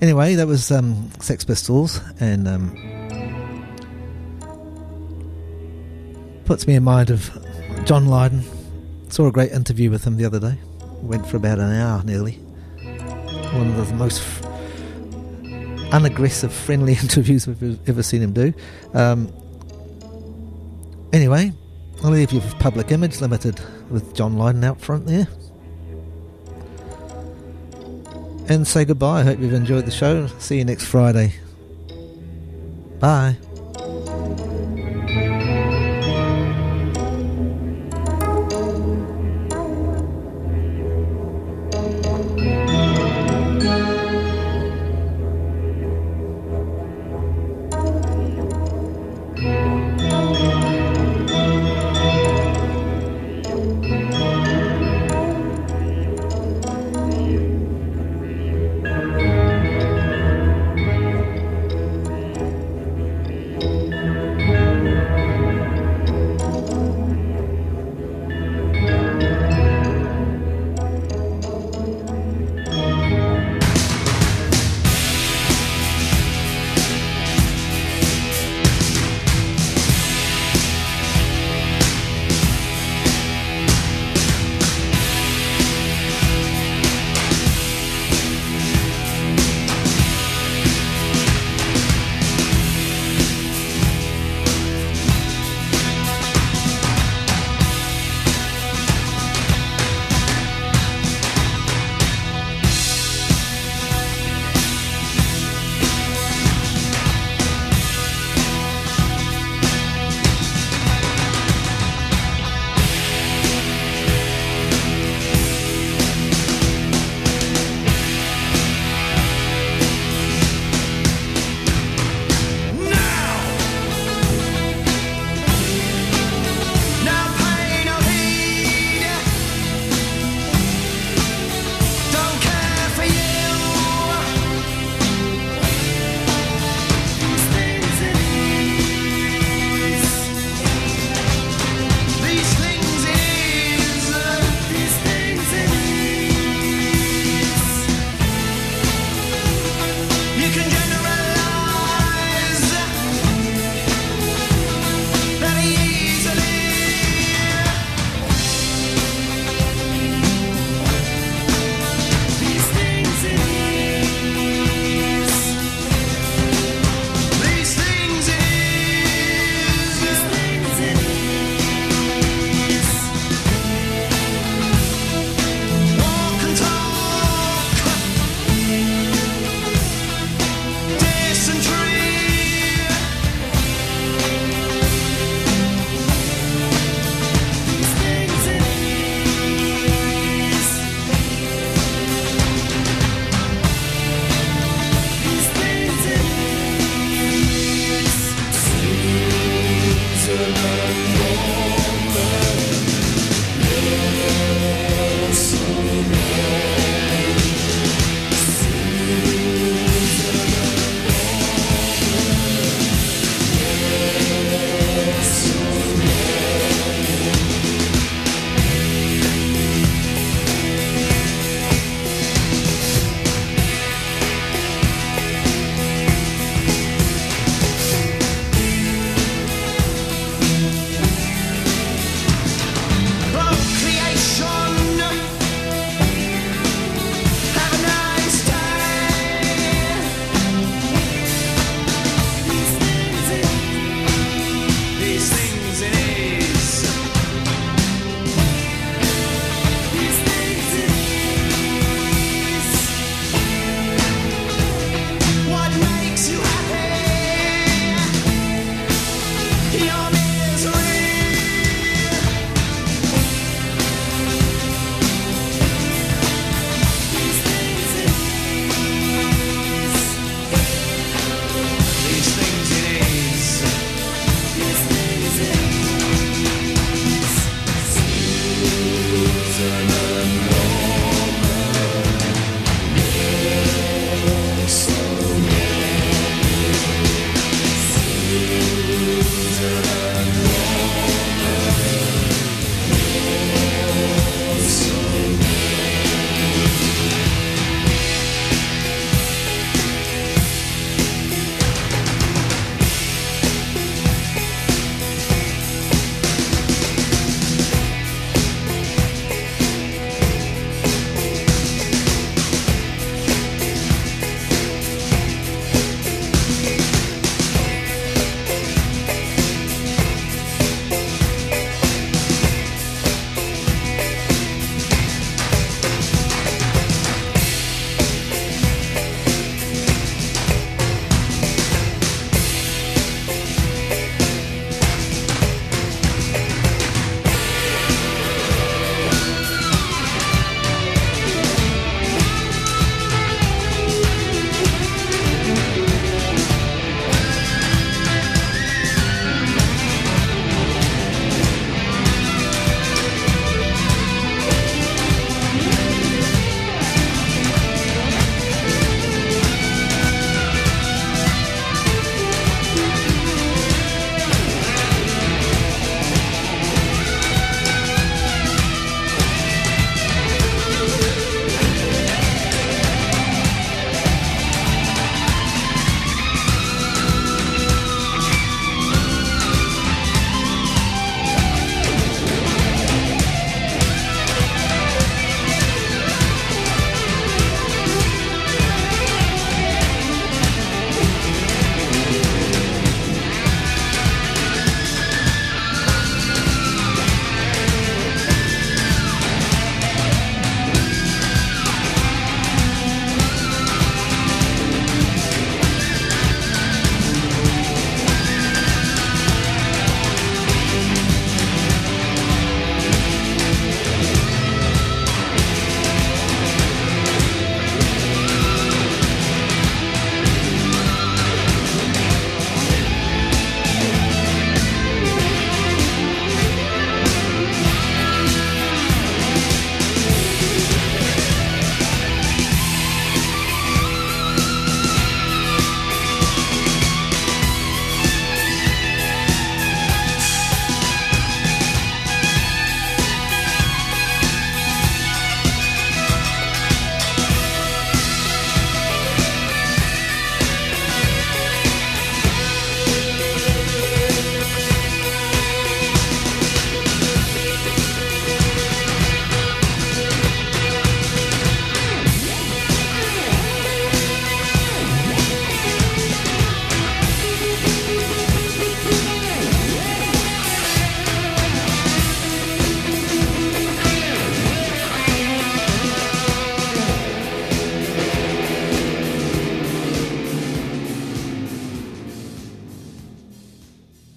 Anyway, that was um, Sex Pistols, and um, puts me in mind of John Lydon. Saw a great interview with him the other day. Went for about an hour nearly. One of the most f- unaggressive, friendly interviews we've ever seen him do. Um, anyway, I'll leave you with Public Image Limited with John Lydon out front there. And say goodbye. I hope you've enjoyed the show. See you next Friday. Bye.